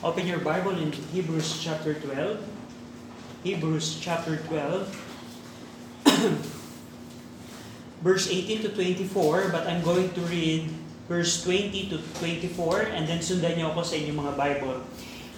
Open your Bible in Hebrews chapter 12. Hebrews chapter 12. verse 18 to 24, but I'm going to read verse 20 to 24 and then sundan niyo ako sa inyong mga Bible.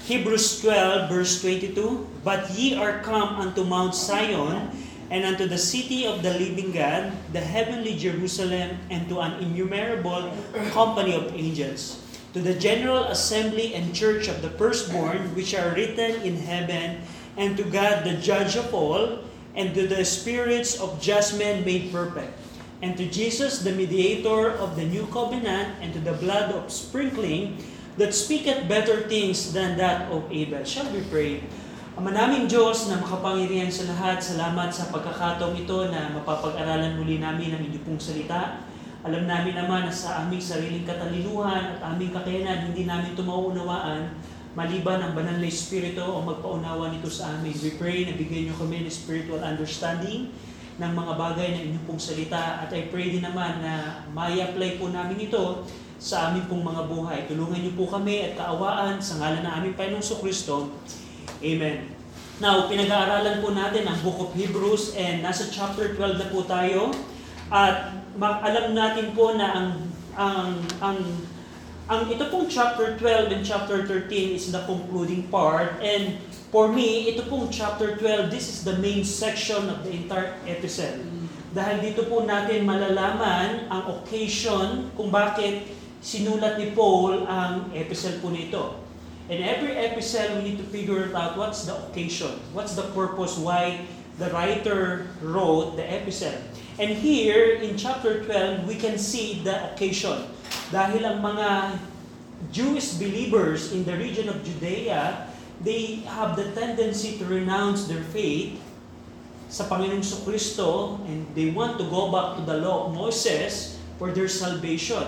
Hebrews 12 verse 22, But ye are come unto Mount Zion, and unto the city of the living God, the heavenly Jerusalem, and to an innumerable company of angels, to the general assembly and church of the firstborn, which are written in heaven, and to God the judge of all, and to the spirits of just men made perfect, and to Jesus the mediator of the new covenant, and to the blood of sprinkling, that speaketh better things than that of Abel. Shall we pray? Ama naming Diyos na makapangyarihan sa lahat, salamat sa pagkakataong ito na mapapag-aralan muli namin ang inyong pong salita. Alam namin naman na sa aming sariling katalinuhan at aming kakayanan, hindi namin ito mauunawaan maliban ang banal na Espiritu o magpaunawa nito sa amin. We pray na bigyan niyo kami ng spiritual understanding ng mga bagay na inyong pong salita at I pray din naman na may apply po namin ito sa aming pong mga buhay. Tulungan niyo po kami at kaawaan sa ngalan ng aming Panginoong Kristo. Amen. Now, pinag-aaralan po natin ang Book of Hebrews and nasa chapter 12 na po tayo. At alam natin po na ang ang ang ang ito pong chapter 12 and chapter 13 is the concluding part and for me ito pong chapter 12 this is the main section of the entire episode. Dahil dito po natin malalaman ang occasion kung bakit sinulat ni Paul ang episode po nito. In every episode, we need to figure out what's the occasion, what's the purpose, why the writer wrote the episode. And here, in chapter 12, we can see the occasion. Dahil ang mga Jewish believers in the region of Judea, they have the tendency to renounce their faith sa Panginoong Kristo and they want to go back to the law of Moses for their salvation.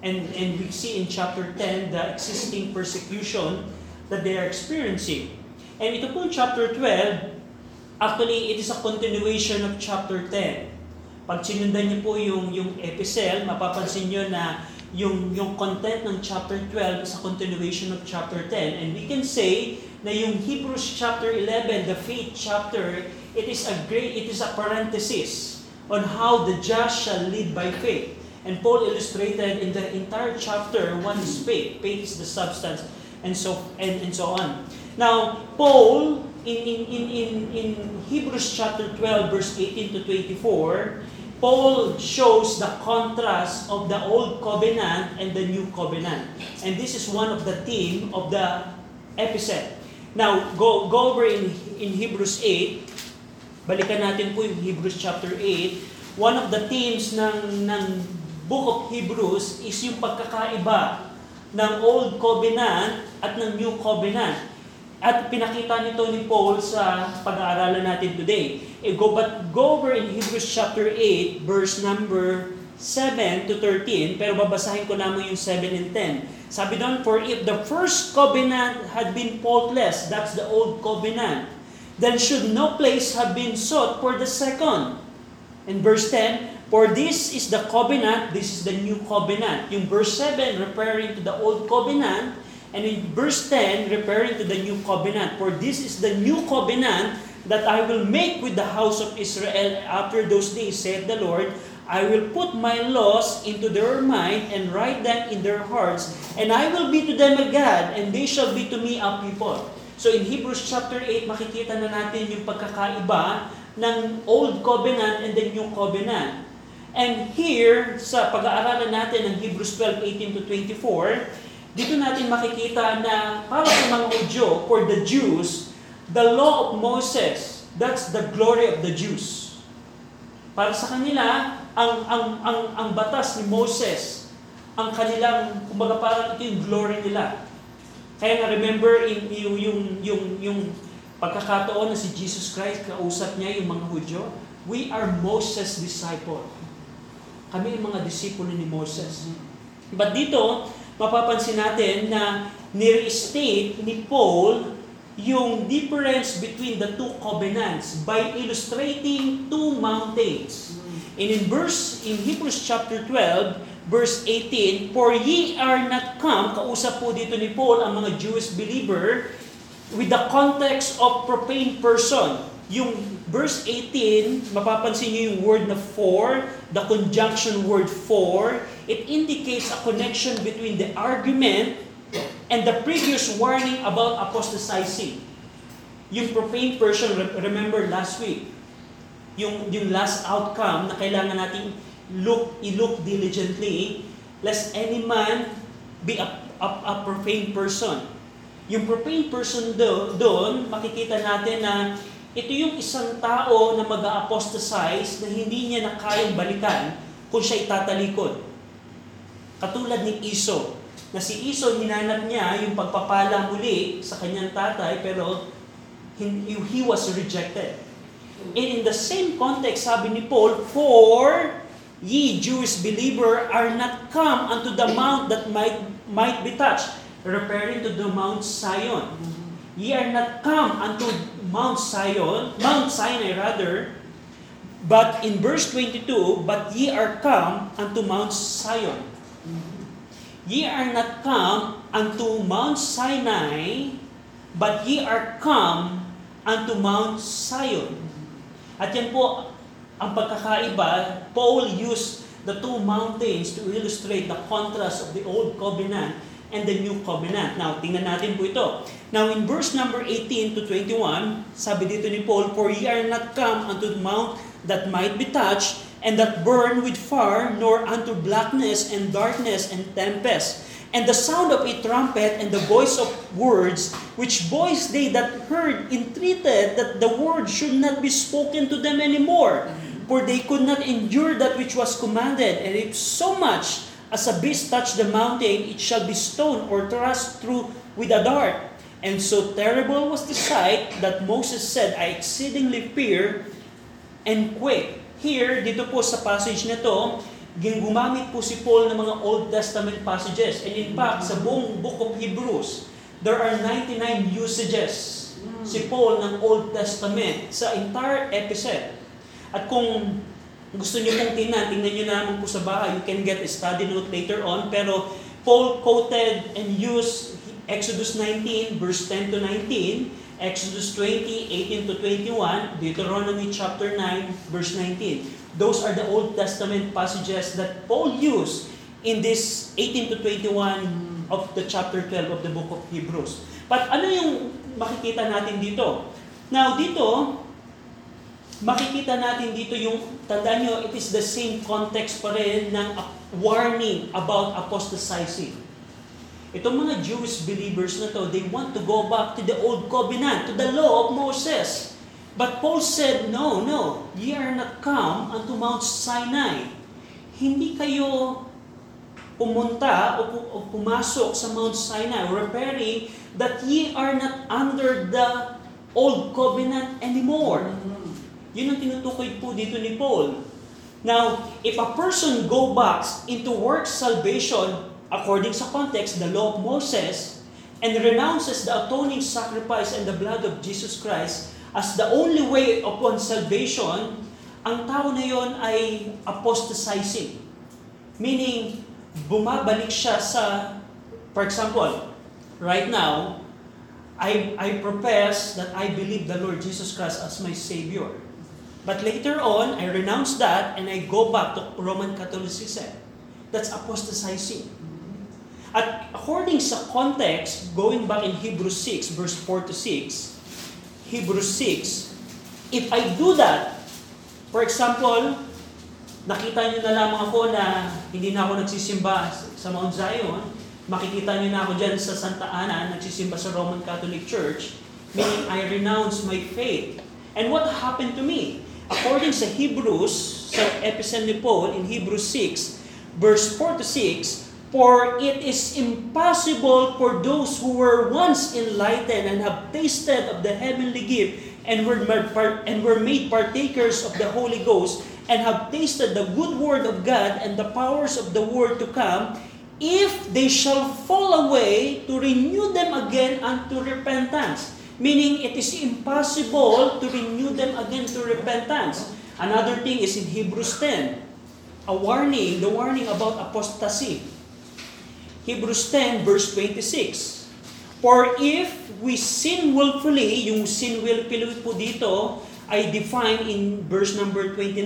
And, and we see in chapter 10 the existing persecution that they are experiencing. And ito po chapter 12, actually it is a continuation of chapter 10. Pag sinundan niyo po yung, yung epistle, mapapansin niyo na yung, yung content ng chapter 12 is a continuation of chapter 10. And we can say na yung Hebrews chapter 11, the faith chapter, it is a great, it is a parenthesis on how the just shall live by faith. And Paul illustrated in the entire chapter, one is faith. Faith is the substance, and so and, and so on. Now, Paul, in, in, in, in, in Hebrews chapter 12, verse 18 to 24, Paul shows the contrast of the old covenant and the new covenant. And this is one of the theme of the episode. Now, go, go over in, in Hebrews 8. Balikan natin po yung Hebrews chapter 8. One of the themes ng, ng book of Hebrews is yung pagkakaiba ng Old Covenant at ng New Covenant. At pinakita nito ni Paul sa pag-aaralan natin today. E go, but go over in Hebrews chapter 8, verse number 7 to 13, pero babasahin ko lamang yung 7 and 10. Sabi doon, For if the first covenant had been faultless, that's the old covenant, then should no place have been sought for the second. In verse 10, For this is the covenant, this is the new covenant. Yung verse 7 referring to the old covenant, and in verse 10 referring to the new covenant. For this is the new covenant that I will make with the house of Israel after those days, saith the Lord. I will put my laws into their mind and write them in their hearts, and I will be to them a God, and they shall be to me a people. So in Hebrews chapter 8, makikita na natin yung pagkakaiba ng Old Covenant and the New Covenant. And here, sa pag-aaralan natin ng Hebrews 12, 18 to 24, dito natin makikita na para sa mga Udyo, for the Jews, the law of Moses, that's the glory of the Jews. Para sa kanila, ang, ang, ang, ang batas ni Moses, ang kanilang, kumbaga parang ito yung glory nila. Kaya nga remember in, yung, yung, yung, yung pagkakataon na si Jesus Christ, kausap niya yung mga Hudyo, we are Moses' disciple. Kami yung mga disipulo ni Moses. But dito, mapapansin natin na ni-restate ni Paul yung difference between the two covenants by illustrating two mountains. And in verse in Hebrews chapter 12, verse 18, For ye are not come, kausap po dito ni Paul ang mga Jewish believer, with the context of profane person. Yung verse 18, mapapansin niyo yung word na for, the conjunction word for, it indicates a connection between the argument and the previous warning about apostatizing. Yung profane person, remember last week, yung, yung last outcome na kailangan natin look, i-look diligently, lest any man be a, a, a profane person. Yung profane person do, doon, makikita natin na ito yung isang tao na mag-apostatize na hindi niya na kayang balikan kung siya itatalikod. Katulad ni Iso, na si Iso hinanap niya yung pagpapala muli sa kanyang tatay pero he was rejected. And in the same context, sabi ni Paul, For ye Jewish believer are not come unto the mount that might, might be touched, referring to the Mount Zion. Ye are not come unto Mount Zion, Mount Sinai rather, but in verse 22, but ye are come unto Mount Zion. Ye are not come unto Mount Sinai, but ye are come unto Mount Zion. At yan po ang pagkakaiba, Paul used the two mountains to illustrate the contrast of the Old Covenant and the New Covenant. Now, tingnan natin po ito. Now, in verse number 18 to 21, sabi dito ni Paul, For ye are not come unto the mount that might be touched, and that burn with fire, nor unto blackness and darkness and tempest, and the sound of a trumpet and the voice of words, which voice they that heard entreated that the word should not be spoken to them anymore, for they could not endure that which was commanded, and if so much as a beast touch the mountain, it shall be stoned or thrust through with a dart. And so terrible was the sight that Moses said, I exceedingly fear and quake. Here, dito po sa passage na to, gumamit po si Paul ng mga Old Testament passages. And in fact, sa buong book of Hebrews, there are 99 usages si Paul ng Old Testament sa entire episode. At kung gusto niyo pong tingnan, tingnan niyo naman po sa bahay. You can get a study note later on. Pero Paul quoted and used Exodus 19 verse 10 to 19, Exodus 20, 18 to 21, Deuteronomy chapter 9 verse 19. Those are the Old Testament passages that Paul used in this 18 to 21 of the chapter 12 of the book of Hebrews. But ano yung makikita natin dito? Now dito, makikita natin dito yung, tandaan nyo, it is the same context pa rin ng warning about apostatizing. Itong mga Jewish believers na to, they want to go back to the old covenant, to the law of Moses. But Paul said, no, no, ye are not come unto Mount Sinai. Hindi kayo pumunta o, o pumasok sa Mount Sinai, referring that ye are not under the old covenant anymore. Yun ang tinutukoy po dito ni Paul. Now, if a person go back into work salvation, according sa context, the law of Moses, and renounces the atoning sacrifice and the blood of Jesus Christ as the only way upon salvation, ang tao na yon ay apostatizing. Meaning, bumabalik siya sa, for example, right now, I, I profess that I believe the Lord Jesus Christ as my Savior. But later on, I renounce that and I go back to Roman Catholicism. That's apostatizing. At according sa context, going back in Hebrews 6, verse 4 to 6, Hebrews 6, if I do that, for example, nakita nyo na lamang ako na hindi na ako nagsisimba sa Mount Zion, makikita nyo na ako dyan sa Santa Ana, nagsisimba sa Roman Catholic Church, meaning I renounce my faith. And what happened to me? According sa Hebrews, sa episode ni Paul in Hebrews 6, verse 4 to 6, For it is impossible for those who were once enlightened and have tasted of the heavenly gift and were, and were made partakers of the Holy Ghost and have tasted the good word of God and the powers of the world to come, if they shall fall away, to renew them again unto repentance. Meaning, it is impossible to renew them again to repentance. Another thing is in Hebrews 10, a warning, the warning about apostasy. Hebrews 10 verse 26. For if we sin willfully, yung sin willfully po dito ay defined in verse number 29.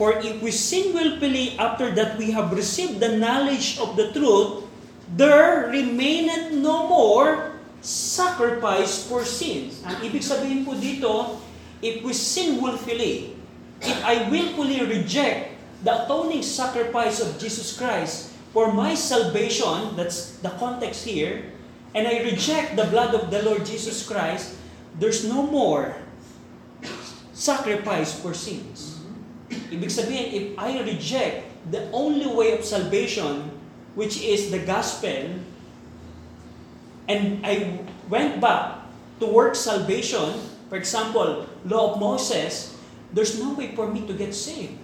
For if we sin willfully after that we have received the knowledge of the truth, there remaineth no more sacrifice for sins. Ang ibig sabihin po dito, if we sin willfully, if I willfully reject the atoning sacrifice of Jesus Christ for my salvation, that's the context here, and I reject the blood of the Lord Jesus Christ, there's no more sacrifice for sins. Ibig sabihin, if I reject the only way of salvation, which is the gospel, and I went back to work salvation, for example, law of Moses, there's no way for me to get saved.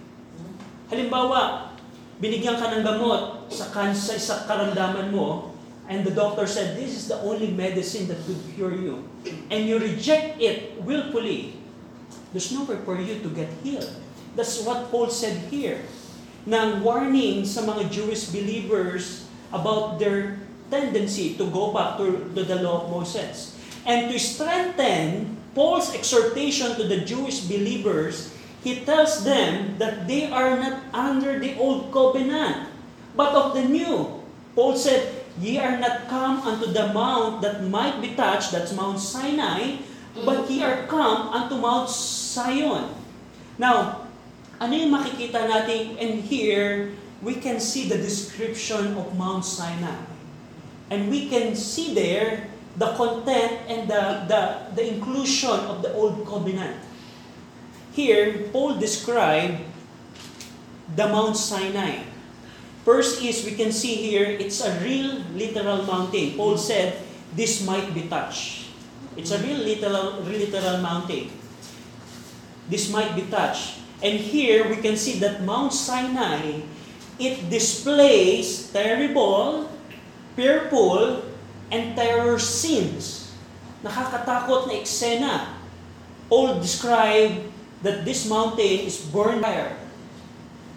Halimbawa, binigyan ka ng gamot sa cancer sa karamdaman mo, and the doctor said, this is the only medicine that could cure you. And you reject it willfully. There's no way for you to get healed. That's what Paul said here. Nang warning sa mga Jewish believers about their tendency to go back to, to the law of Moses. And to strengthen Paul's exhortation to the Jewish believers, he tells them that they are not under the old covenant, but of the new. Paul said, Ye are not come unto the mount that might be touched, that's Mount Sinai, but ye are come unto Mount Zion. Now, ano yung makikita natin? And here, we can see the description of Mount Sinai. And we can see there the content and the, the, the inclusion of the Old Covenant. Here, Paul described the Mount Sinai. First is, we can see here, it's a real literal mountain. Paul said, this might be touched. It's a real literal, real literal mountain. This might be touched. And here, we can see that Mount Sinai, it displays terrible, fearful, and terror scenes. Nakakatakot na eksena. Paul described that this mountain is burned fire.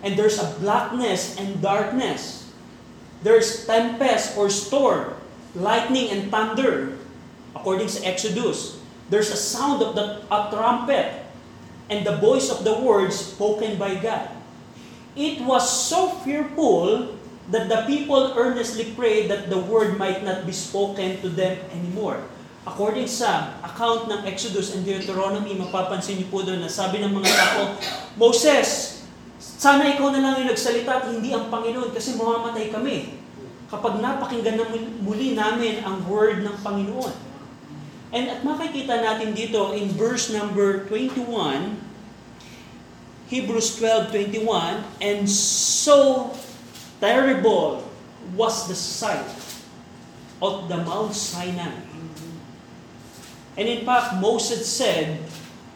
And there's a blackness and darkness. There's tempest or storm, lightning and thunder, according to Exodus. There's a sound of the a trumpet and the voice of the words spoken by God. It was so fearful that the people earnestly prayed that the word might not be spoken to them anymore. According sa account ng Exodus and Deuteronomy, mapapansin niyo po doon na sabi ng mga tao, Moses, sana ikaw na lang yung nagsalita at hindi ang Panginoon kasi mamamatay kami kapag napakinggan na muli namin ang word ng Panginoon. And at makikita natin dito in verse number 21, Hebrews 12:21, and so terrible was the sight of the Mount Sinai. And in fact, Moses said,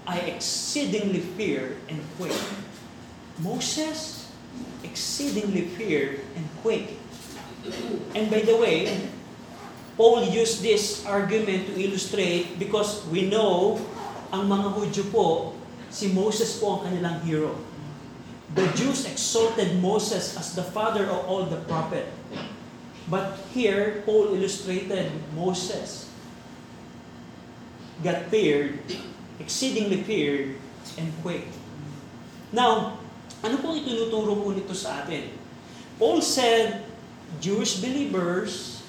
I exceedingly fear and quake. Moses exceedingly feared and quaked. And by the way, Paul used this argument to illustrate because we know ang mga Hudyo po, si Moses po ang kanilang hero. The Jews exalted Moses as the father of all the prophet. But here, Paul illustrated Moses got feared, exceedingly feared, and quaked. Now, ano pong itinuturo po nito sa atin? Paul said, Jewish believers,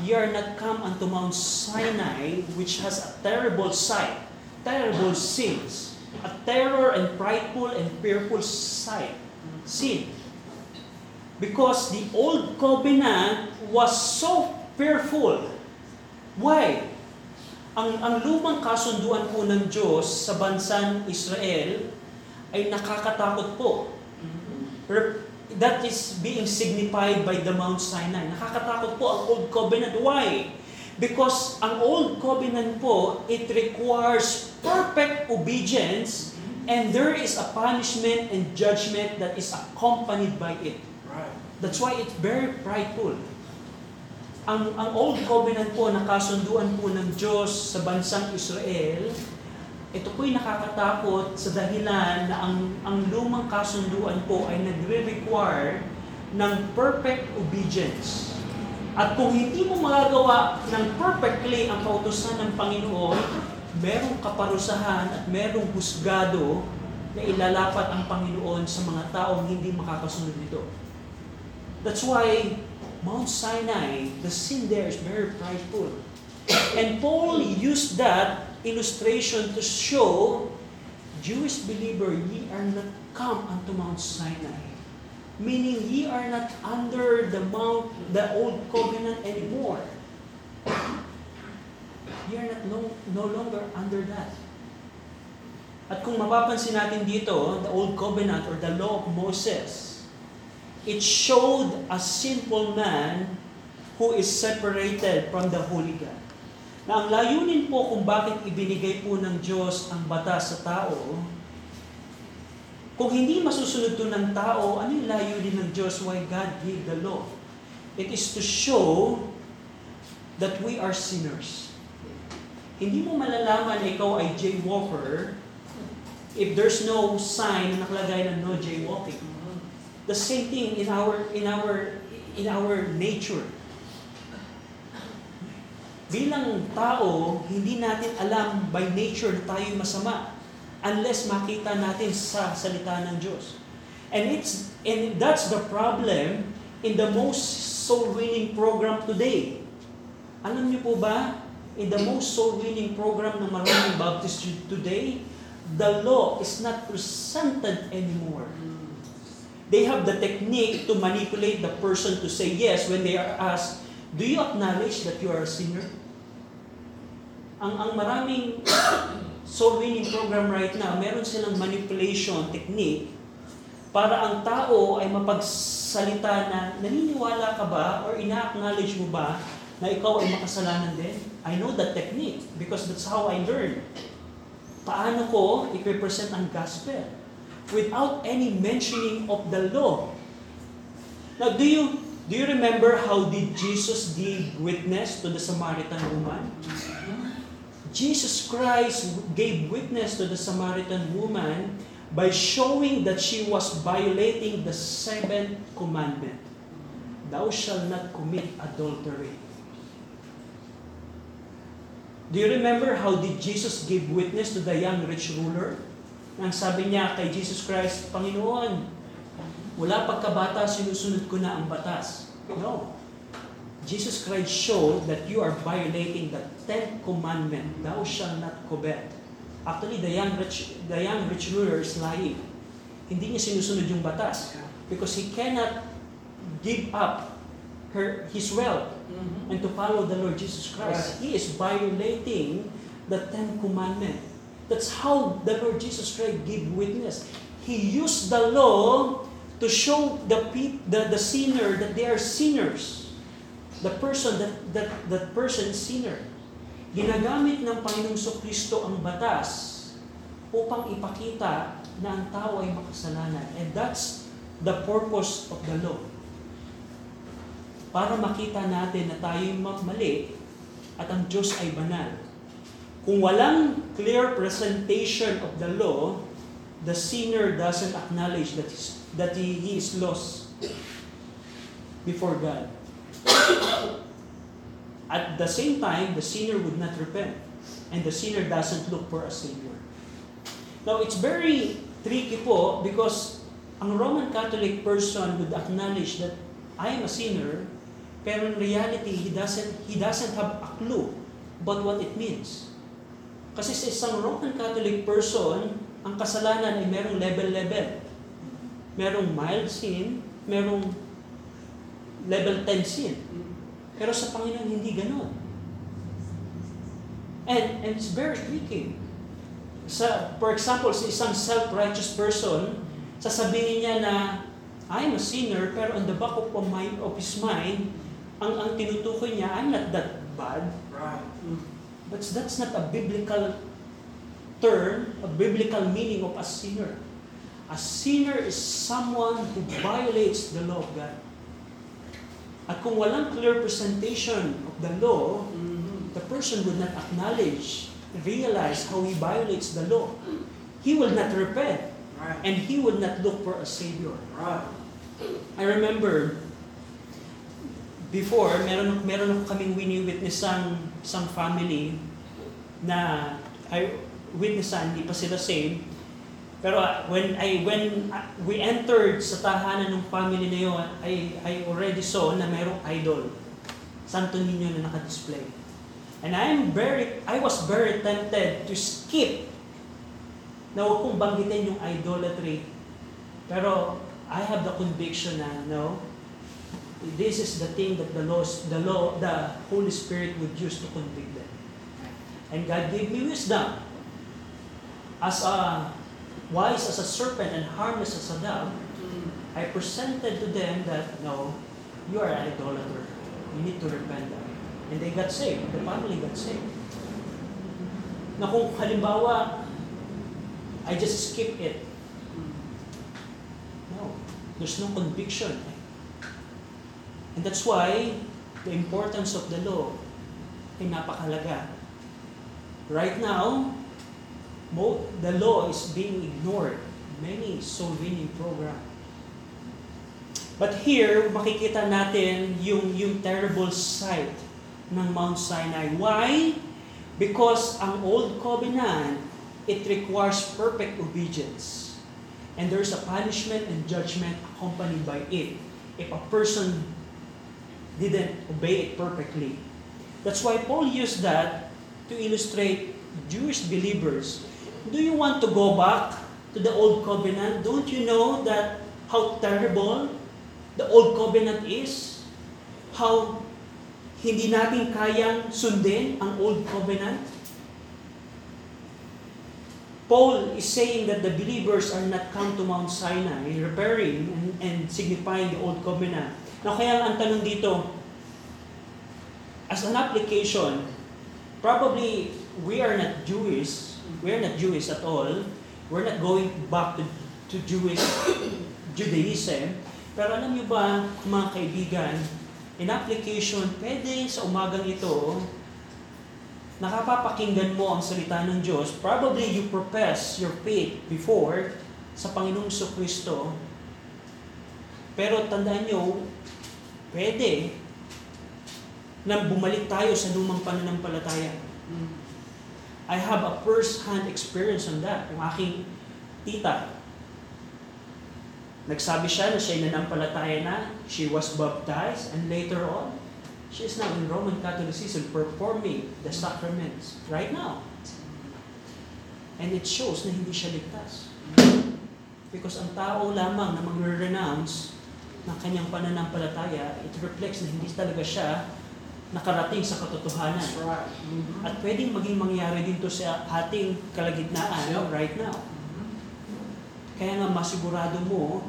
ye are not come unto Mount Sinai, which has a terrible sight, terrible sins, a terror and frightful and fearful sight, sin. Because the old covenant was so fearful. Why? Ang, ang lumang kasunduan po ng Diyos sa bansang Israel ay nakakatakot po. That is being signified by the Mount Sinai. Nakakatakot po ang Old Covenant. Why? Because ang Old Covenant po, it requires perfect obedience and there is a punishment and judgment that is accompanied by it. That's why it's very prideful. Ang, ang Old Covenant po, nakasunduan po ng Diyos sa bansang Israel, ito po'y nakakatakot sa dahilan na ang, ang lumang kasunduan po ay nagre-require ng perfect obedience. At kung hindi mo magagawa ng perfectly ang kautosan ng Panginoon, merong kaparusahan at merong husgado na ilalapat ang Panginoon sa mga taong hindi makakasunod nito. That's why Mount Sinai, the sin there is very prideful. And Paul used that illustration to show Jewish believer, ye are not come unto Mount Sinai. Meaning ye are not under the mount, the old covenant anymore. Ye are not no, no longer under that. At kung mapapansin natin dito, the old covenant or the law of Moses, it showed a sinful man who is separated from the Holy God na ang layunin po kung bakit ibinigay po ng Diyos ang batas sa tao, kung hindi masusunod to ng tao, ano yung layunin ng Diyos why God gave the law? It is to show that we are sinners. Hindi mo malalaman na ikaw ay jaywalker if there's no sign na nakalagay na no jaywalking. The same thing in our in our in our nature bilang tao, hindi natin alam by nature na tayo masama unless makita natin sa salita ng Diyos. And it's and that's the problem in the most soul winning program today. Alam niyo po ba, in the most soul winning program ng maraming Baptist today, the law is not presented anymore. They have the technique to manipulate the person to say yes when they are asked, Do you acknowledge that you are a sinner? Ang, ang maraming soul winning program right now, meron silang manipulation technique para ang tao ay mapagsalita na naniniwala ka ba or ina-acknowledge mo ba na ikaw ay makasalanan din? I know that technique because that's how I learned. Paano ko i-represent ang gospel without any mentioning of the law? Now, do you do you remember how did Jesus give witness to the Samaritan woman? Jesus Christ gave witness to the Samaritan woman by showing that she was violating the seventh commandment. Thou shalt not commit adultery. Do you remember how did Jesus give witness to the young rich ruler? Nang sabi niya kay Jesus Christ, Panginoon, wala pagkabata, sinusunod ko na ang batas. No. Jesus Christ showed that you are violating the tenth commandment, thou shalt not covet. Actually, the young rich, the young rich ruler is lying. Hindi niya sinusunod yung batas because he cannot give up her his wealth mm-hmm. and to follow the Lord Jesus Christ. Right. He is violating the tenth commandment. That's how the Lord Jesus Christ gave witness. He used the law to show the, pe- the, the sinner that they are sinners the person that that that person sinner. Ginagamit ng Panginoong Kristo ang batas upang ipakita na ang tao ay makasalanan. And that's the purpose of the law. Para makita natin na tayo mali at ang Diyos ay banal. Kung walang clear presentation of the law, the sinner doesn't acknowledge that, that he is lost before God. At the same time, the sinner would not repent. And the sinner doesn't look for a Savior. Now, it's very tricky po because ang Roman Catholic person would acknowledge that I am a sinner, pero in reality, he doesn't, he doesn't have a clue about what it means. Kasi sa isang Roman Catholic person, ang kasalanan ay merong level-level. Merong mild sin, merong level 10 sin. Pero sa Panginoon, hindi ganon. And, and it's very tricky. Sa, for example, sa isang self-righteous person, sasabihin niya na, I'm a sinner, pero on the back of, my, of his mind, ang, ang tinutukoy niya, I'm not that bad. Right. But that's not a biblical term, a biblical meaning of a sinner. A sinner is someone who violates the law of God. At kung walang clear presentation of the law, mm-hmm. the person would not acknowledge realize how he violates the law, he will not repent Right. and he will not look for a savior. Right. I remember before, meron, meron ako kaming wini-witness sang, sang family na I witnessan, hindi pa sila saved. Pero uh, when I when uh, we entered sa tahanan ng family na yun, I, I already saw na merong idol. Santo Niño na naka-display. And I'm very, I was very tempted to skip na huwag kong banggitin yung idolatry. Pero I have the conviction na, no, this is the thing that the law, the law, the Holy Spirit would use to convict them. And God gave me wisdom. As a wise as a serpent and harmless as a dove, I presented to them that, no, you are an idolater. You need to repent. And they got saved. The family got saved. Na kung halimbawa, I just skip it. No, there's no conviction. And that's why the importance of the law ay napakalaga. Right now, the law is being ignored. Many soul winning program. But here, makikita natin yung, yung terrible sight ng Mount Sinai. Why? Because ang Old Covenant, it requires perfect obedience. And there's a punishment and judgment accompanied by it if a person didn't obey it perfectly. That's why Paul used that to illustrate Jewish believers. Do you want to go back to the old covenant? Don't you know that how terrible the old covenant is? How hindi natin kayang sundin ang old covenant? Paul is saying that the believers are not come to Mount Sinai, repairing and, and signifying the old covenant. Now, kaya ang tanong dito, as an application, probably we are not Jewish, we are not Jewish at all, we're not going back to, to Jewish Judaism, pero alam niyo ba, mga kaibigan, in application, pwede sa umagang ito, nakapapakinggan mo ang salita ng Diyos, probably you profess your faith before sa Panginoong Kristo, pero tandaan nyo, pwede na bumalik tayo sa lumang pananampalataya. I have a first-hand experience on that. Yung aking tita, nagsabi siya na siya nanampalataya na, she was baptized, and later on, she is now in Roman Catholicism performing the sacraments right now. And it shows na hindi siya ligtas. Because ang tao lamang na magre-renounce ng kanyang pananampalataya, it reflects na hindi talaga siya nakarating sa katotohanan. That's right. Mhm. At pwedeng maging mangyari din to sa ating kalagitnaan Yep. right now. Kaya nga masigurado mo,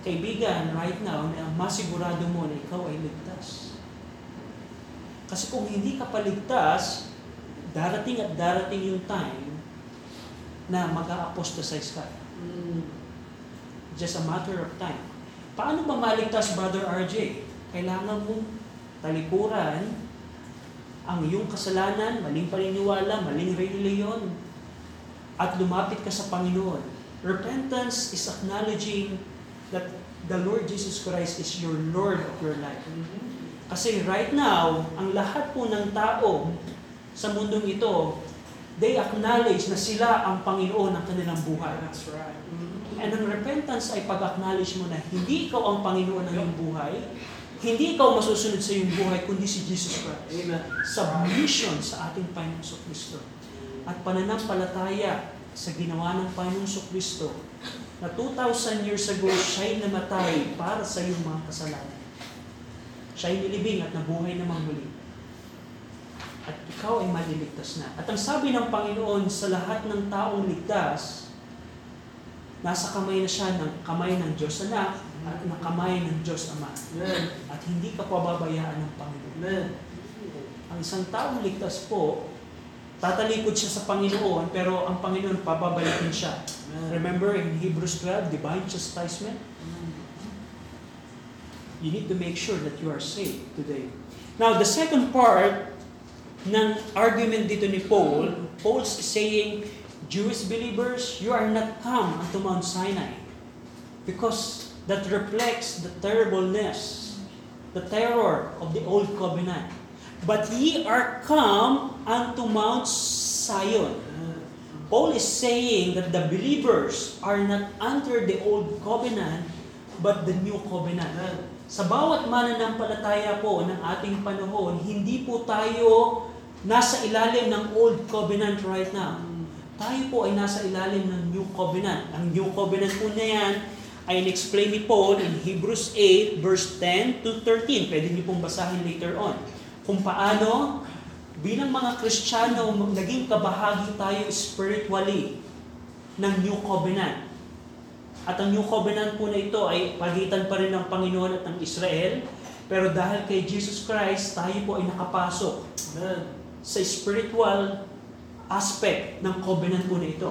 kaibigan, right now, na masigurado mo na ikaw ay ligtas. Kasi kung hindi ka paligtas, darating at darating yung time na mag-a-apostatize ka. Mm. Just a matter of time. Paano ba maligtas, Brother RJ? Kailangan mo talikuran ang iyong kasalanan, maling paniniwala, maling reliyon, at lumapit ka sa Panginoon. Repentance is acknowledging that the Lord Jesus Christ is your Lord of your life. Kasi right now, ang lahat po ng tao sa mundong ito, they acknowledge na sila ang Panginoon ng kanilang buhay. That's right. And ang repentance ay pag-acknowledge mo na hindi ikaw ang Panginoon ng iyong buhay, hindi ikaw masusunod sa iyong buhay, kundi si Jesus Christ. Amen. Submission sa ating Panginoon Kristo. At pananampalataya sa ginawa ng Panginoon Kristo na 2,000 years ago, siya'y namatay para sa iyong mga kasalanan. Siya'y nilibing at nabuhay namang muli. At ikaw ay maliligtas na. At ang sabi ng Panginoon sa lahat ng taong ligtas, nasa kamay na siya ng kamay ng Diyos Anak at ng kamay ng Diyos Ama. Amen. At hindi ka pababayaan ng Panginoon. Amen. Ang isang taong ligtas po, tatalikod siya sa Panginoon, pero ang Panginoon pababalikin siya. Amen. Remember in Hebrews 12, divine chastisement? You need to make sure that you are saved today. Now, the second part ng argument dito ni Paul, Paul's saying, Jewish believers, you are not come unto Mount Sinai because that reflects the terribleness, the terror of the old covenant. But ye are come unto Mount Zion. Paul is saying that the believers are not under the old covenant, but the new covenant. Sa bawat mananampalataya po ng ating panahon, hindi po tayo nasa ilalim ng old covenant right now. Tayo po ay nasa ilalim ng new covenant. Ang new covenant po na yan ay in-explain ni Paul in Hebrews 8 verse 10 to 13. Pwede niyo pong basahin later on. Kung paano bilang mga Kristiyano naging kabahagi tayo spiritually ng new covenant. At ang new covenant po na ito ay pagitan pa rin ng Panginoon at ng Israel. Pero dahil kay Jesus Christ, tayo po ay nakapasok sa spiritual aspect ng covenant po na ito.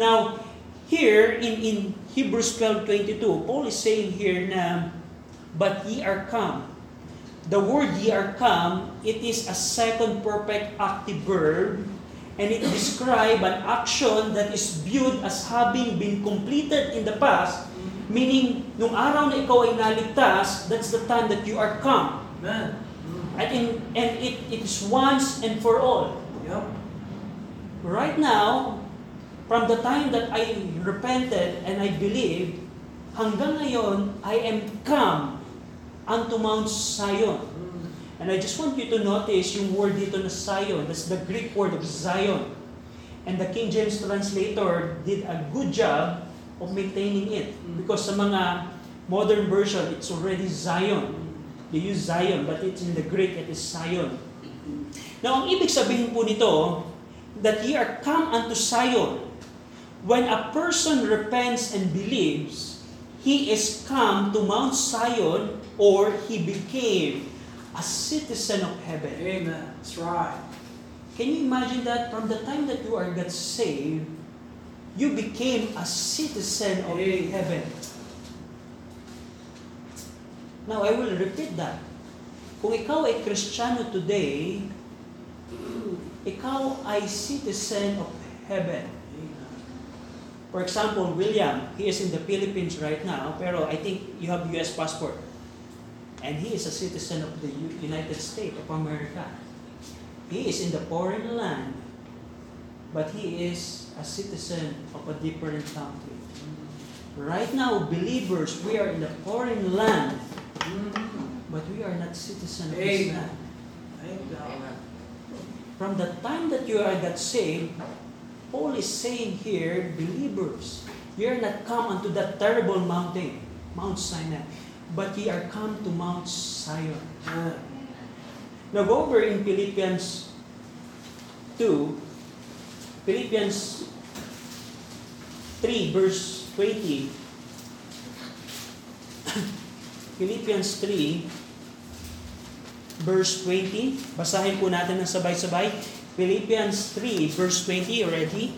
Now, here in, in Hebrews 12.22, Paul is saying here na, But ye are come. The word ye are come, it is a second perfect active verb and it describe an action that is viewed as having been completed in the past, meaning, nung araw na ikaw ay naligtas, that's the time that you are come. Amen. At in, and it, it is once and for all. Yep. Right now, from the time that I repented and I believed, hanggang ngayon, I am come unto Mount Zion. And I just want you to notice yung word dito na Zion. That's the Greek word of Zion. And the King James translator did a good job of maintaining it. Because sa mga modern version, it's already Zion. They use Zion, but it's in the Greek, it is Zion. Now, ang ibig sabihin po nito, that ye are come unto Zion. When a person repents and believes, he is come to Mount Zion or he became a citizen of heaven. Amen. That's right. Can you imagine that from the time that you are got saved, you became a citizen of Amen. heaven? Now, I will repeat that. Kung ikaw ay Kristiyano today, ikaw ay citizen of heaven. For example, William, he is in the Philippines right now, pero I think you have US passport. And he is a citizen of the United States of America. He is in the foreign land, but he is a citizen of a different country. Right now, believers, we are in the foreign land, but we are not citizens of this land. From the time that you are got saved, Paul is saying here, believers, ye are not come unto that terrible mountain, Mount Sinai, but ye are come to Mount Zion. Now go over in Philippians 2, Philippians 3 verse 20. Philippians 3 verse 20. Basahin po natin ng sabay-sabay. Philippians 3 verse 20. Ready?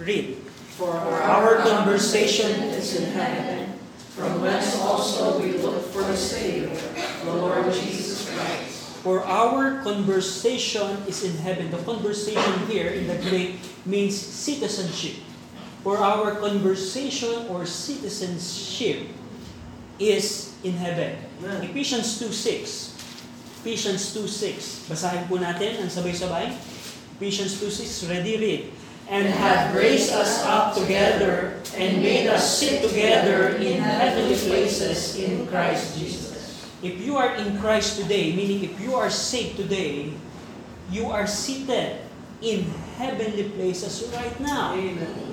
Read. For Our conversation is in heaven, from whence also we look for the Savior, the Lord Jesus Christ. For our conversation is in heaven. The conversation here in the Greek means citizenship. For our conversation or citizenship is in heaven. Amen. Ephesians 2.6. Ephesians 2.6. Basahin po natin ang sabay-sabay. Ephesians 2.6. Ready, read. And have raised us up together and made us sit together in heavenly places in Christ Jesus. If you are in Christ today, meaning if you are saved today, you are seated in heavenly places right now. Amen.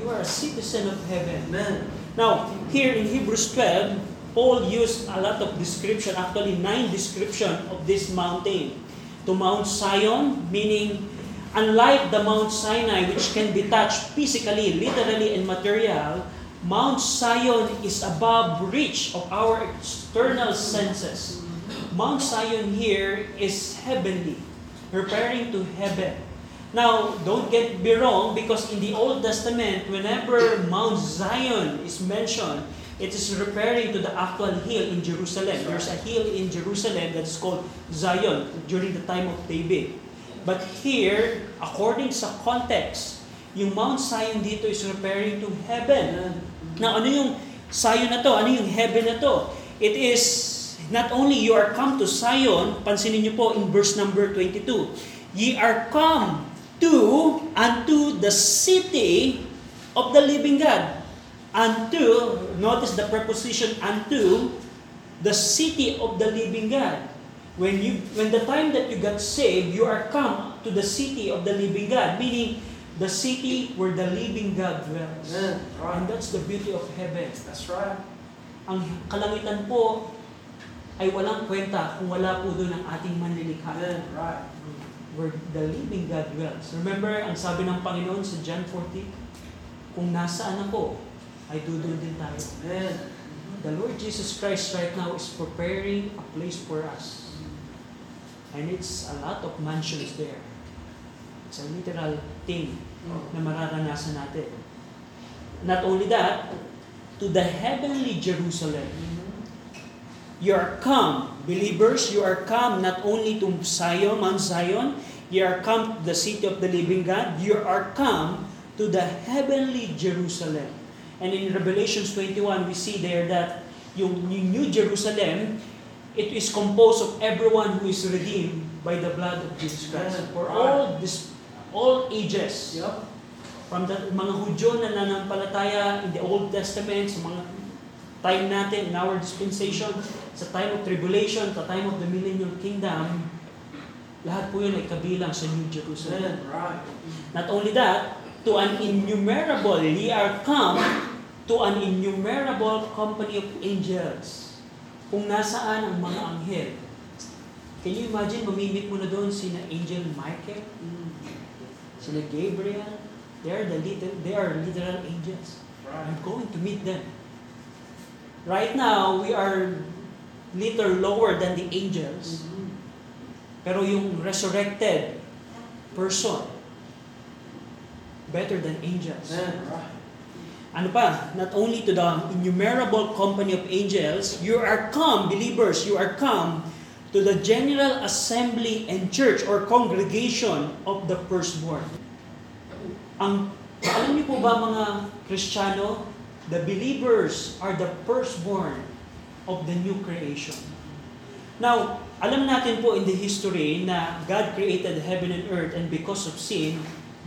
You are a citizen of heaven. Amen. Now, here in Hebrews 12, Paul used a lot of description, actually nine description of this mountain. To Mount Zion, meaning unlike the Mount Sinai which can be touched physically, literally, and material, Mount Zion is above reach of our external senses. Mount Zion here is heavenly, referring to heaven. Now, don't get me wrong, because in the Old Testament, whenever Mount Zion is mentioned, it is referring to the actual hill in Jerusalem. There's a hill in Jerusalem that is called Zion during the time of David. But here, according sa context, yung Mount Zion dito is referring to heaven. Now, ano yung Zion na to? Ano yung heaven na to? It is not only you are come to Zion, pansinin niyo po in verse number 22, ye are come to unto the city of the living God. Unto, notice the preposition unto, the city of the living God. When you when the time that you got saved, you are come to the city of the living God, meaning the city where the living God dwells. And Right. that's the beauty of heaven. That's right. Ang kalangitan po ay walang kwenta kung wala po doon ang ating manlilikha. Amen. Right. Where the living God dwells. Remember, ang sabi ng Panginoon sa John 14, kung nasaan ako, ay doon din tayo. Amen. The Lord Jesus Christ right now is preparing a place for us. And it's a lot of mansions there. It's a literal thing na mararanasan natin. Not only that, to the heavenly Jerusalem. You are come, believers, you are come not only to Zion, Mount Zion, you are come to the city of the living God, you are come to the heavenly Jerusalem. And in Revelations 21, we see there that yung, New Jerusalem, it is composed of everyone who is redeemed by the blood of Jesus Christ. Amen. For all this, all ages. Yep. From the mga Hudyo na nanampalataya in the Old Testament, sa mga time natin, in our dispensation, sa time of tribulation, sa time of the millennial kingdom, lahat po yun ay kabilang sa New Jerusalem. Amen. Right. Not only that, to an innumerable, ye are come to an innumerable company of angels. Kung nasaan ang mga anghel. Can you imagine, mamimit mo na doon sina Angel Michael, sina Gabriel, they are the little, they are literal angels. I'm going to meet them. Right now, we are little lower than the angels. Pero yung resurrected person, better than angels. Ano pa? Not only to the innumerable company of angels, you are come, believers, you are come to the general assembly and church or congregation of the firstborn. Ang, alam niyo po ba mga Kristiyano, the believers are the firstborn of the new creation. Now, alam natin po in the history na God created heaven and earth and because of sin,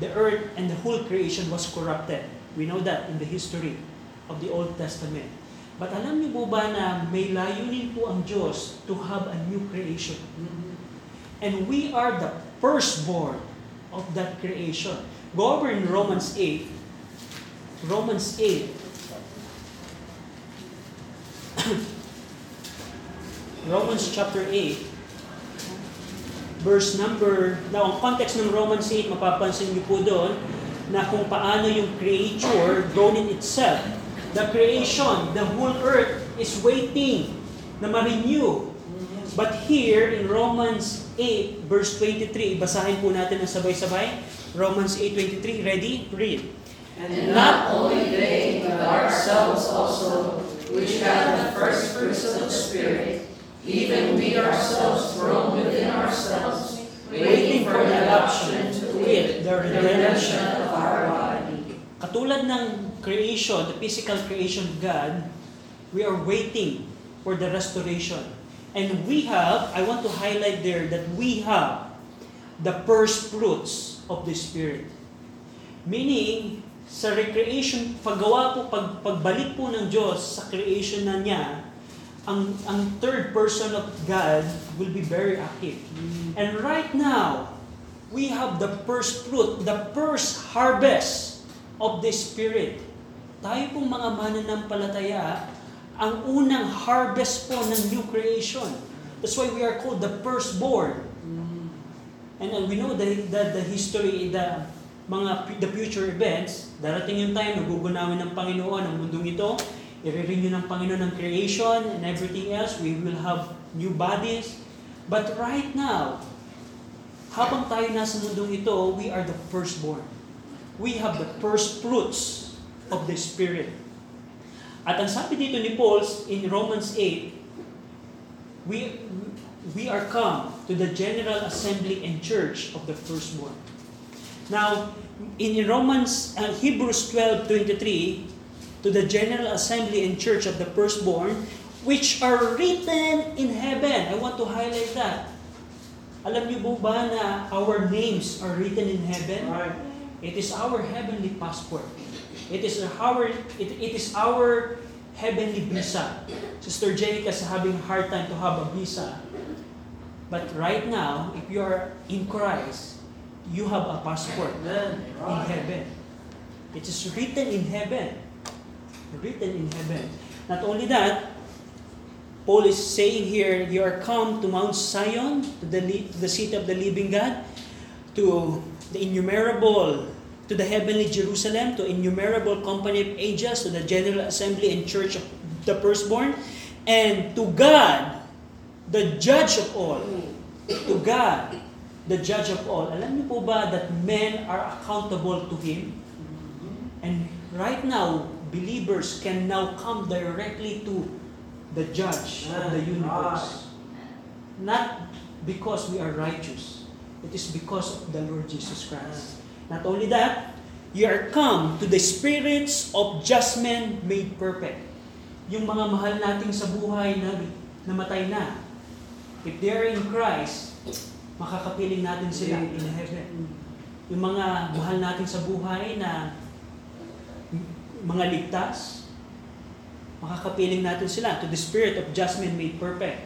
the earth and the whole creation was corrupted. We know that in the history of the Old Testament. But alam niyo po ba na may layunin po ang Diyos to have a new creation? Mm-hmm. And we are the firstborn of that creation. Go over in Romans 8. Romans 8. Romans chapter 8. Verse number, now ang context ng Romans 8, mapapansin niyo po doon, na kung paano yung creature grown in itself. The creation, the whole earth is waiting na ma-renew. But here in Romans 8 verse 23, basahin po natin ng sabay-sabay. Romans 8:23, ready? Read. And not only they, but ourselves also, which have the first fruits of the Spirit, even we ourselves groan within ourselves, waiting for the adoption to wit, the redemption of our body. Katulad ng creation, the physical creation of God, we are waiting for the restoration. And we have, I want to highlight there that we have the first fruits of the Spirit. Meaning, sa recreation, paggawa po, pag, pagbalik po ng Diyos sa creation na niya, ang, ang third person of God will be very active. And right now, we have the first fruit, the first harvest of the Spirit. Tayo pong mga mananampalataya, ang unang harvest po ng new creation. That's why we are called the firstborn. And uh, we know the, the, the history, the mga the future events, darating yung time, nagugunawin ng Panginoon ang mundong ito, i-renew ng Panginoon ng creation and everything else, we will have new bodies. But right now, habang tayo nasa mundong ito, we are the firstborn. We have the first fruits of the Spirit. At ang sabi dito ni Paul in Romans 8, we we are come to the general assembly and church of the firstborn. Now, in Romans uh, Hebrews 12:23 to the general assembly and church of the firstborn which are written in heaven. I want to highlight that. Alam niyo po ba na our names are written in heaven? Right. It is our heavenly passport. It is our it, it is our heavenly visa. Sister Jenica is having a hard time to have a visa. But right now, if you are in Christ, you have a passport in heaven. It is written in heaven. Written in heaven. Not only that, Paul is saying here, you are come to Mount Zion, to the, to the seat of the living God, to the innumerable, to the heavenly Jerusalem, to innumerable company of angels, to the general assembly and church of the firstborn, and to God, the judge of all. To God, the judge of all. Alam niyo po ba that men are accountable to Him? And right now, believers can now come directly to the judge of the universe. Not because we are righteous. It is because of the Lord Jesus Christ. Not only that, you are come to the spirits of just men made perfect. Yung mga mahal nating sa buhay na namatay na. If they are in Christ, makakapiling natin sila in heaven. Yung mga mahal natin sa buhay na mga ligtas, makakapiling natin sila to the spirit of just men made perfect.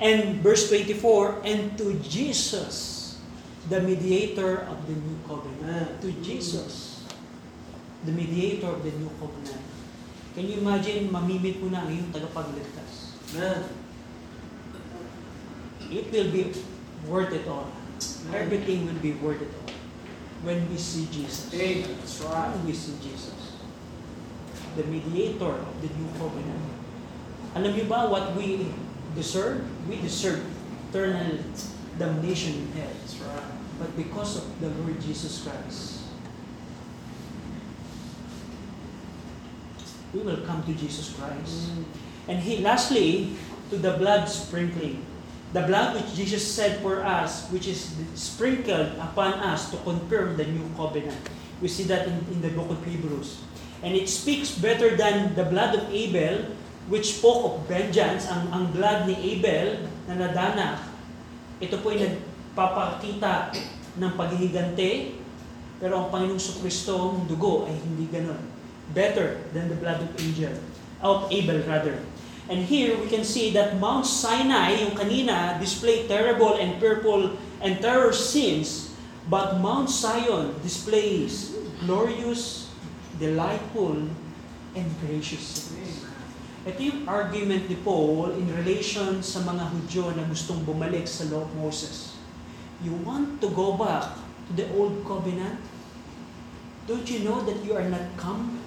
And verse 24, and to Jesus, the mediator of the new covenant. To Jesus, the mediator of the new covenant. Can you imagine, mamimit mo na ang iyong tagapagligtas? It will be worth it all. Everything will be worth it all. When we see Jesus. Amen. That's right. When we see Jesus. The mediator of the new covenant. Alam niyo ba what we deserve? We deserve eternal damnation in hell. Right. But because of the Lord Jesus Christ, we will come to Jesus Christ. And he, lastly, to the blood sprinkling. The blood which Jesus said for us, which is sprinkled upon us to confirm the new covenant. We see that in, in the book of Hebrews. And it speaks better than the blood of Abel, which spoke of vengeance, ang, ang blood ni Abel na nadana. Ito po ay nagpapakita ng paghihigante, pero ang Panginoong Kristo, ang dugo ay hindi ganon. Better than the blood of angel, of Abel rather. And here we can see that Mount Sinai, yung kanina, display terrible and fearful and terror scenes, but Mount Zion displays glorious, delightful, and gracious. Ito yung argument ni Paul in relation sa mga Hudyo na gustong bumalik sa law of Moses. You want to go back to the old covenant? Don't you know that you are not come?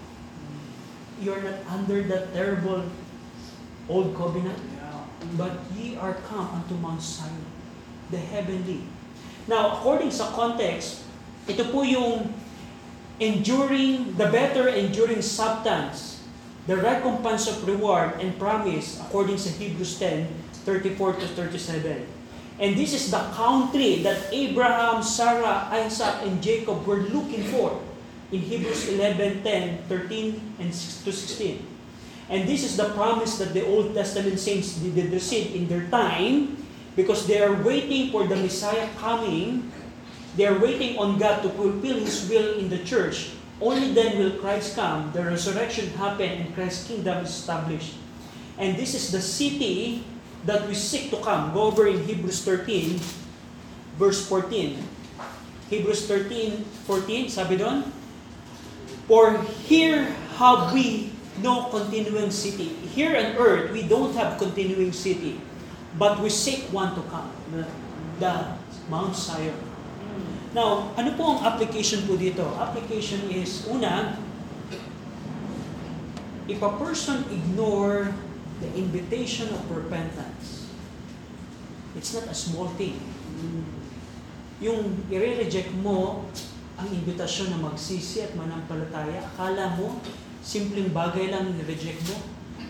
You are not under that terrible old covenant? But ye are come unto Mount Zion, the heavenly. Now, according sa context, ito po yung enduring, the better enduring substance, the recompense of reward and promise according sa Hebrews 10, 34 to 37. And this is the country that Abraham, Sarah, Isaac, and Jacob were looking for in Hebrews 11, 10, 13, and 6 to 16. And this is the promise that the Old Testament saints did did receive in their time because they are waiting for the Messiah coming. They are waiting on God to fulfill His will in the church. Only then will Christ come, the resurrection happen, and Christ's kingdom is established. And this is the city that we seek to come. Go over in Hebrews 13, verse 14. Hebrews 13, 14, sabi doon, For here have we no continuing city. Here on earth, we don't have continuing city, but we seek one to come, the Mount Zion. Now, ano po ang application po dito? Application is, una, if a person ignore the invitation of repentance, it's not a small thing. Yung i-reject mo ang invitasyon na magsisi at manampalataya, akala mo, simpleng bagay lang i-reject mo,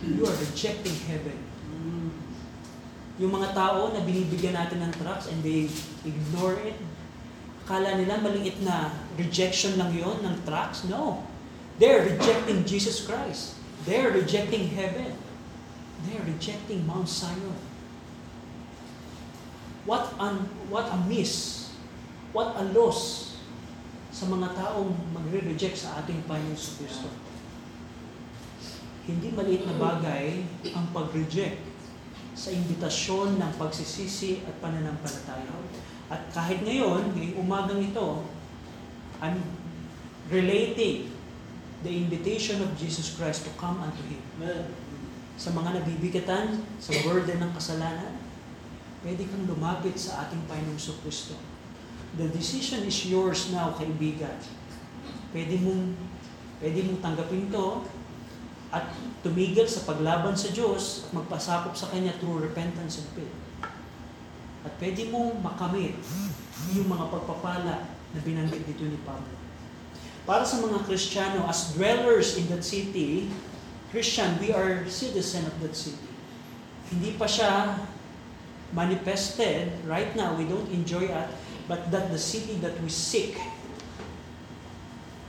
you are rejecting heaven. Yung mga tao na binibigyan natin ng tracts and they ignore it, akala nila maliit na rejection lang yon ng tracts. No. They're rejecting Jesus Christ. They're rejecting heaven. They're rejecting Mount Zion. What an what a miss. What a loss sa mga taong magre-reject sa ating Panginoon Kristo. Hindi maliit na bagay ang pag-reject sa imbitasyon ng pagsisisi at pananampalataya. At kahit ngayon, ngayong umagang ito, I'm relating the invitation of Jesus Christ to come unto Him. Sa mga nabibigatan sa burden ng kasalanan, pwede kang lumapit sa ating Panginoong Kristo. The decision is yours now, kaibigan. Pwede mong, pwede mong tanggapin to at tumigil sa paglaban sa Diyos at magpasakop sa Kanya through repentance and faith. At pwede mong makamit yung mga pagpapala na binanggit dito ni Pablo. Para sa mga Kristiyano, as dwellers in that city, Christian, we are citizen of that city. Hindi pa siya manifested right now, we don't enjoy it, but that the city that we seek.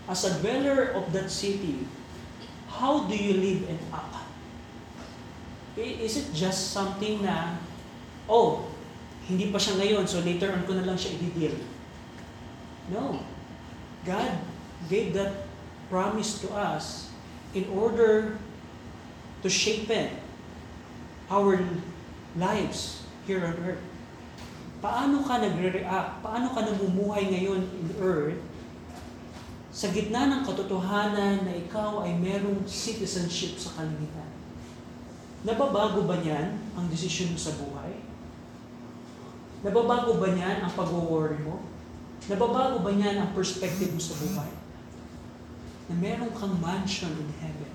As a dweller of that city, how do you live and act? Is it just something na, oh, hindi pa siya ngayon, so later on ko na lang siya i-deal? No. God gave that promise to us in order to shape our lives here on earth. Paano ka nagre-react? Paano ka namumuhay ngayon in earth sa gitna ng katotohanan na ikaw ay merong citizenship sa kalangitan? Nababago ba niyan ang desisyon mo sa buhay? Nababago ba niyan ang pag-worry mo? Nababago ba niyan ang perspective mo sa buhay? Na meron kang mansion in heaven.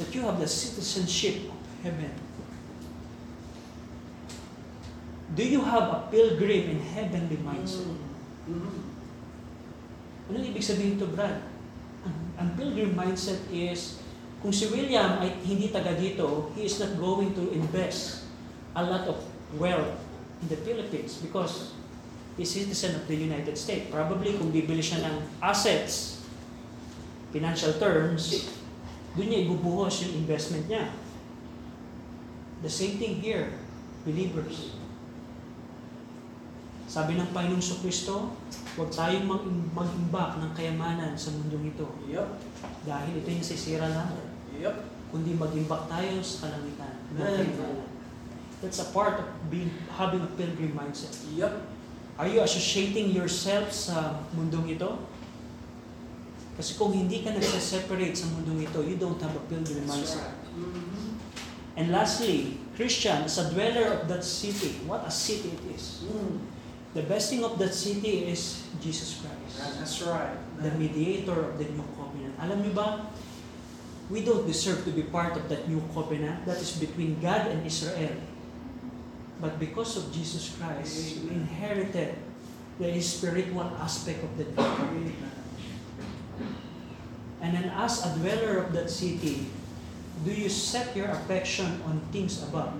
That you have the citizenship of heaven. Do you have a pilgrim in heavenly mindset? Mm. Anong ibig sabihin to, Brad? Ang, ang pilgrim mindset is, kung si William ay hindi taga dito, he is not going to invest a lot of wealth in the Philippines because he's citizen of the United States. Probably kung bibili siya ng assets, financial terms, doon niya ibubuhos yung investment niya. The same thing here, believers. Sabi ng Panginoong Kristo, huwag tayong mag- mag-imbak ng kayamanan sa mundong ito. Yep. Dahil ito yung sisira lang. Yep. Kundi mag-imbak tayo sa kalangitan. ng Amen. That's a part of being having a pilgrim mindset. Yep. Are you associating yourself sa mundong ito? Kasi kung hindi ka nagsa-separate sa mundong ito, you don't have a pilgrim That's mindset. right. Mhm. And lastly, Christian, as a dweller of that city, what a city it is. Mm. The best thing of that city is Jesus Christ, That's right. the mediator of the new covenant. Alam niyo ba, we don't deserve to be part of that new covenant that is between God and Israel. But because of Jesus Christ, we inherited the spiritual aspect of the new covenant. And then as a dweller of that city, do you set your affection on things above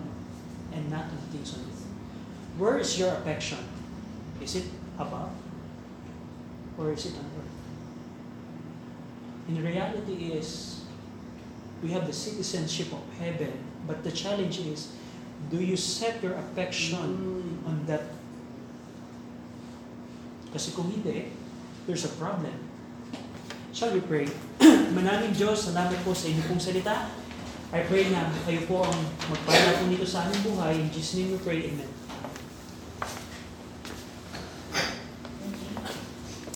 and not on things on earth? Where is your affection? Is it above? Or is it on earth? In reality is, we have the citizenship of heaven, but the challenge is, do you set your affection Mm. on that? Kasi kung hindi, there's a problem. Shall we pray? Manaming Diyos, salamat po sa inyong salita. I pray na kayo po ang magpala po nito sa aming buhay. In Jesus' name we pray, Amen.